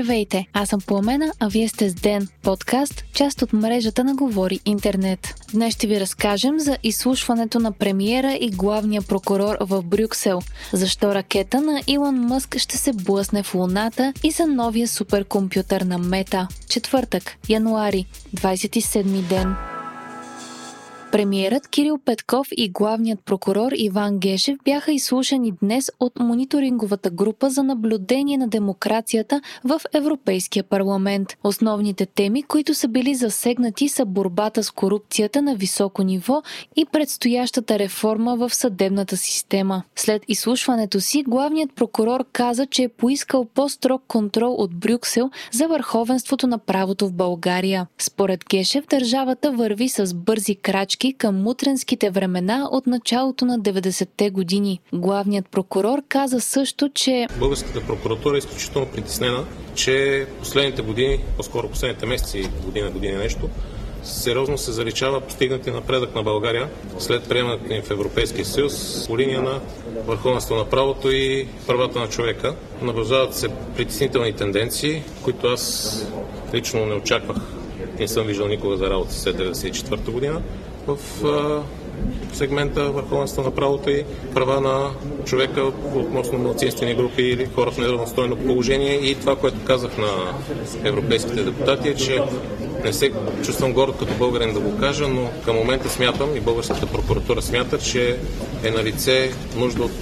Здравейте, аз съм Пламена, а вие сте с Ден, подкаст, част от мрежата на Говори Интернет. Днес ще ви разкажем за изслушването на премиера и главния прокурор в Брюксел, защо ракета на Илон Мъск ще се блъсне в Луната и за новия суперкомпютър на Мета. Четвъртък, януари, 27 ден. Премиерът Кирил Петков и главният прокурор Иван Гешев бяха изслушани днес от мониторинговата група за наблюдение на демокрацията в Европейския парламент. Основните теми, които са били засегнати са борбата с корупцията на високо ниво и предстоящата реформа в съдебната система. След изслушването си, главният прокурор каза, че е поискал по-строг контрол от Брюксел за върховенството на правото в България. Според Гешев, държавата върви с бързи крачки крачки към мутренските времена от началото на 90-те години. Главният прокурор каза също, че Българската прокуратура е изключително притеснена, че последните години, по-скоро последните месеци, година, година нещо, сериозно се заличава постигнати напредък на България след приемането им в Европейския съюз по линия на върховенство на правото и правата на човека. Наблюдават се притеснителни тенденции, които аз лично не очаквах. Не съм виждал никога за работа след 1994 година в сегмента върховенство на правото и права на човека относно младсинствени групи или хора в неравностойно положение. И това, което казах на европейските депутати е, че не се чувствам горд като българин да го кажа, но към момента смятам и българската прокуратура смята, че е на лице нужда от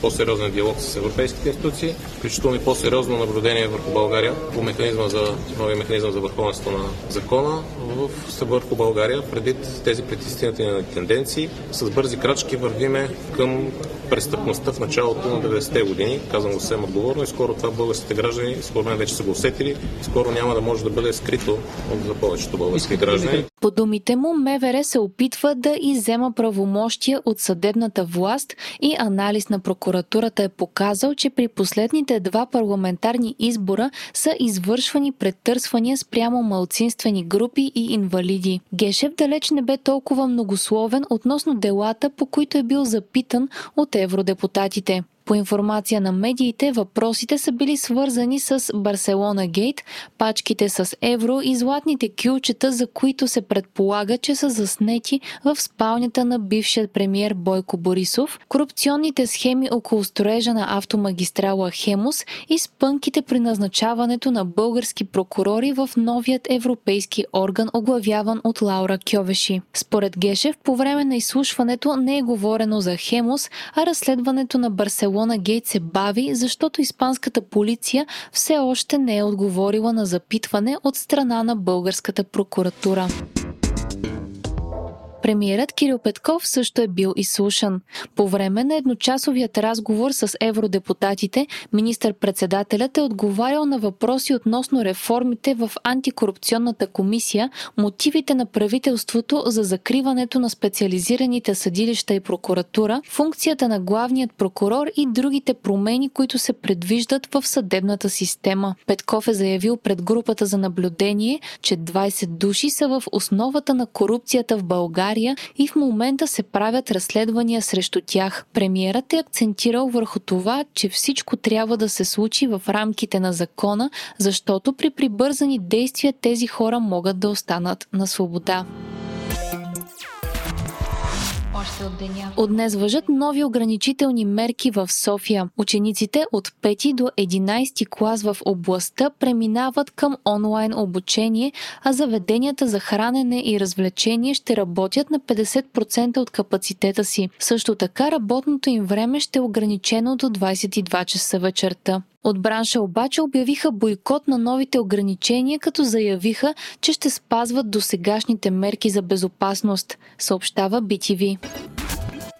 по-сериозен диалог с европейските институции, включително и по-сериозно наблюдение върху България по механизма за, новия механизъм за върховенство на закона в, върху България, преди тези притеснителни тенденции. С бързи крачки вървиме към престъпността в началото на 90-те години. Казвам го съвсем отговорно и скоро това българските граждани, според мен вече са го усетили. Скоро няма да може да бъде скрито за повечето български граждани. По думите му, МВР се опитва да иззема правомощия от съдебната власт и анализ на прокуратурата е показал, че при последните два парламентарни избора са извършвани претърсвания спрямо малцинствени групи и инвалиди. Гешев далеч не бе толкова многословен относно делата, по които е бил запитан от евродепутатите. По информация на медиите, въпросите са били свързани с Барселона Гейт, пачките с евро и златните кюлчета, за които се предполага, че са заснети в спалнята на бившия премьер Бойко Борисов, корупционните схеми около строежа на автомагистрала Хемус и спънките при назначаването на български прокурори в новият европейски орган, оглавяван от Лаура Кьовеши. Според Гешев, по време на изслушването не е говорено за Хемус, а разследването на Барселона Барселона Гейт се бави, защото испанската полиция все още не е отговорила на запитване от страна на българската прокуратура. Премиерът Кирил Петков също е бил изслушан. По време на едночасовият разговор с евродепутатите, министър-председателят е отговарял на въпроси относно реформите в антикорупционната комисия, мотивите на правителството за закриването на специализираните съдилища и прокуратура, функцията на главният прокурор и другите промени, които се предвиждат в съдебната система. Петков е заявил пред групата за наблюдение, че 20 души са в основата на корупцията в България България и в момента се правят разследвания срещу тях. Премиерът е акцентирал върху това, че всичко трябва да се случи в рамките на закона, защото при прибързани действия тези хора могат да останат на свобода от. От днес въжат нови ограничителни мерки в София. Учениците от 5 до 11 клас в областта преминават към онлайн обучение, а заведенията за хранене и развлечение ще работят на 50% от капацитета си. Също така работното им време ще е ограничено до 22 часа вечерта. От бранша обаче обявиха бойкот на новите ограничения, като заявиха, че ще спазват досегашните мерки за безопасност, съобщава BTV.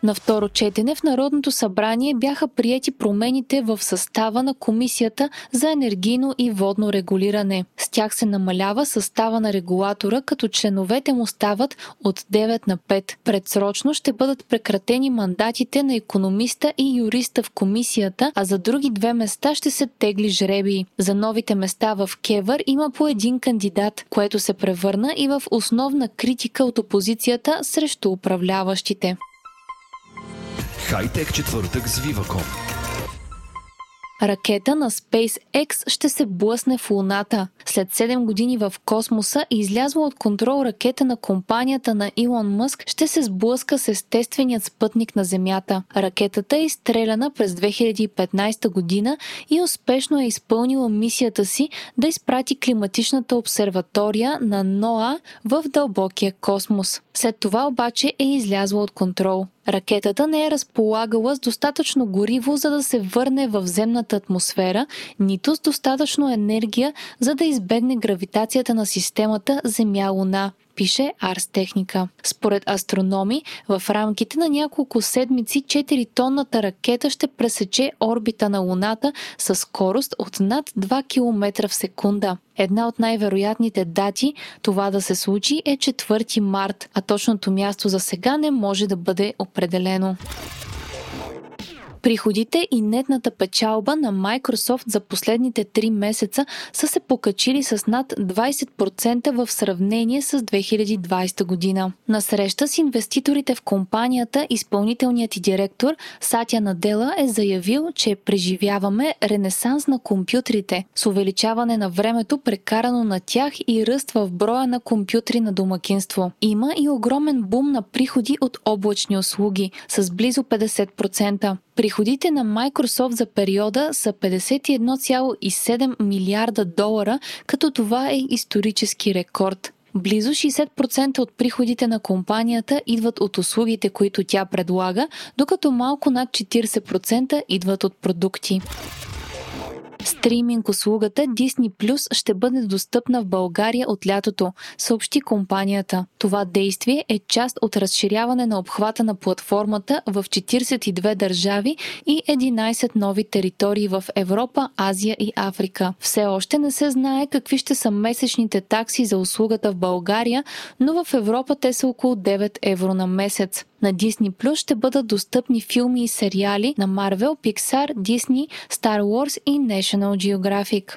На второ четене в Народното събрание бяха приети промените в състава на Комисията за енергийно и водно регулиране. С тях се намалява състава на регулатора, като членовете му стават от 9 на 5. Предсрочно ще бъдат прекратени мандатите на економиста и юриста в комисията, а за други две места ще се тегли жребии. За новите места в Кевър има по един кандидат, което се превърна и в основна критика от опозицията срещу управляващите. Хайтек четвъртък с Viva.com Ракета на SpaceX ще се блъсне в Луната. След 7 години в космоса и излязла от контрол ракета на компанията на Илон Мъск ще се сблъска с естественият спътник на Земята. Ракетата е изстреляна през 2015 година и успешно е изпълнила мисията си да изпрати климатичната обсерватория на НОА в дълбокия космос. След това обаче е излязла от контрол. Ракетата не е разполагала с достатъчно гориво, за да се върне в земната атмосфера, нито с достатъчно енергия, за да избегне гравитацията на системата Земя-Луна пише Арс Техника. Според астрономи, в рамките на няколко седмици 4-тонната ракета ще пресече орбита на Луната с скорост от над 2 км в секунда. Една от най-вероятните дати това да се случи е 4 март, а точното място за сега не може да бъде определено. Приходите и нетната печалба на Microsoft за последните 3 месеца са се покачили с над 20% в сравнение с 2020 година. На среща с инвеститорите в компанията, изпълнителният и директор Сатя Надела е заявил, че преживяваме ренесанс на компютрите с увеличаване на времето прекарано на тях и ръст в броя на компютри на домакинство. Има и огромен бум на приходи от облачни услуги с близо 50%. Приходите на Microsoft за периода са 51,7 милиарда долара, като това е исторически рекорд. Близо 60% от приходите на компанията идват от услугите, които тя предлага, докато малко над 40% идват от продукти. Стриминг услугата Disney Plus ще бъде достъпна в България от лятото, съобщи компанията. Това действие е част от разширяване на обхвата на платформата в 42 държави и 11 нови територии в Европа, Азия и Африка. Все още не се знае какви ще са месечните такси за услугата в България, но в Европа те са около 9 евро на месец. На Disney Plus ще бъдат достъпни филми и сериали на Marvel, Pixar, Disney, Star Wars и National Geographic.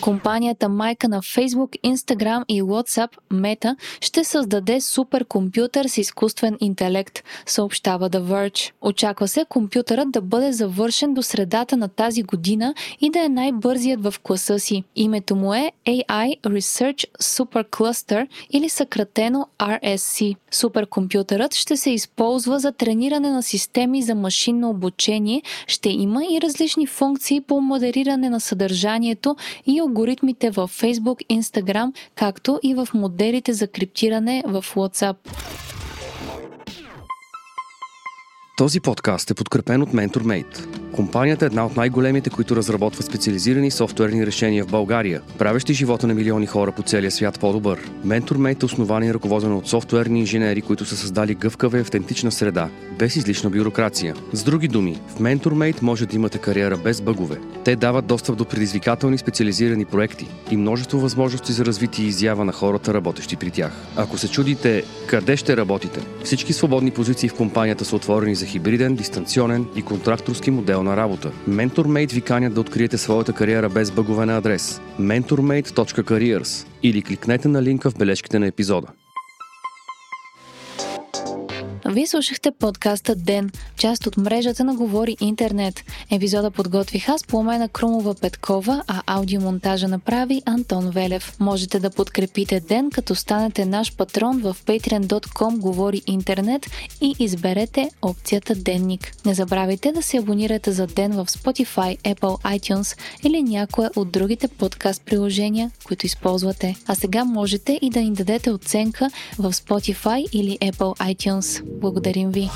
Компанията майка на Facebook, Instagram и WhatsApp, Meta, ще създаде суперкомпютър с изкуствен интелект, съобщава The Verge. Очаква се компютърът да бъде завършен до средата на тази година и да е най-бързият в класа си. Името му е AI Research Supercluster или съкратено RSC. Суперкомпютърът ще се използва за трениране на системи за машинно обучение, ще има и различни функции по модериране на съдържанието и алгоритмите в Facebook, Instagram, както и в моделите за криптиране в WhatsApp. Този подкаст е подкрепен от MentorMate. Компанията е една от най-големите, които разработват специализирани софтуерни решения в България, правещи живота на милиони хора по целия свят по-добър. MentorMate е основан и ръководен от софтуерни инженери, които са създали гъвкава и автентична среда, без излишна бюрокрация. С други думи, в MentorMate може да имате кариера без бъгове. Те дават достъп до предизвикателни специализирани проекти и множество възможности за развитие и изява на хората, работещи при тях. Ако се чудите къде ще работите, всички свободни позиции в компанията са отворени за хибриден, дистанционен и контракторски модел на работа. MentorMate ви канят да откриете своята кариера без бъгове на адрес mentormate.careers или кликнете на линка в бележките на епизода. Вие слушахте подкаста Ден, част от мрежата на Говори Интернет. Епизода подготвих аз Пламена Крумова Петкова, а аудиомонтажа направи Антон Велев. Можете да подкрепите Ден, като станете наш патрон в patreon.com Говори Интернет и изберете опцията Денник. Не забравяйте да се абонирате за Ден в Spotify, Apple iTunes или някое от другите подкаст приложения, които използвате. А сега можете и да ни дадете оценка в Spotify или Apple iTunes. Благодарим ви!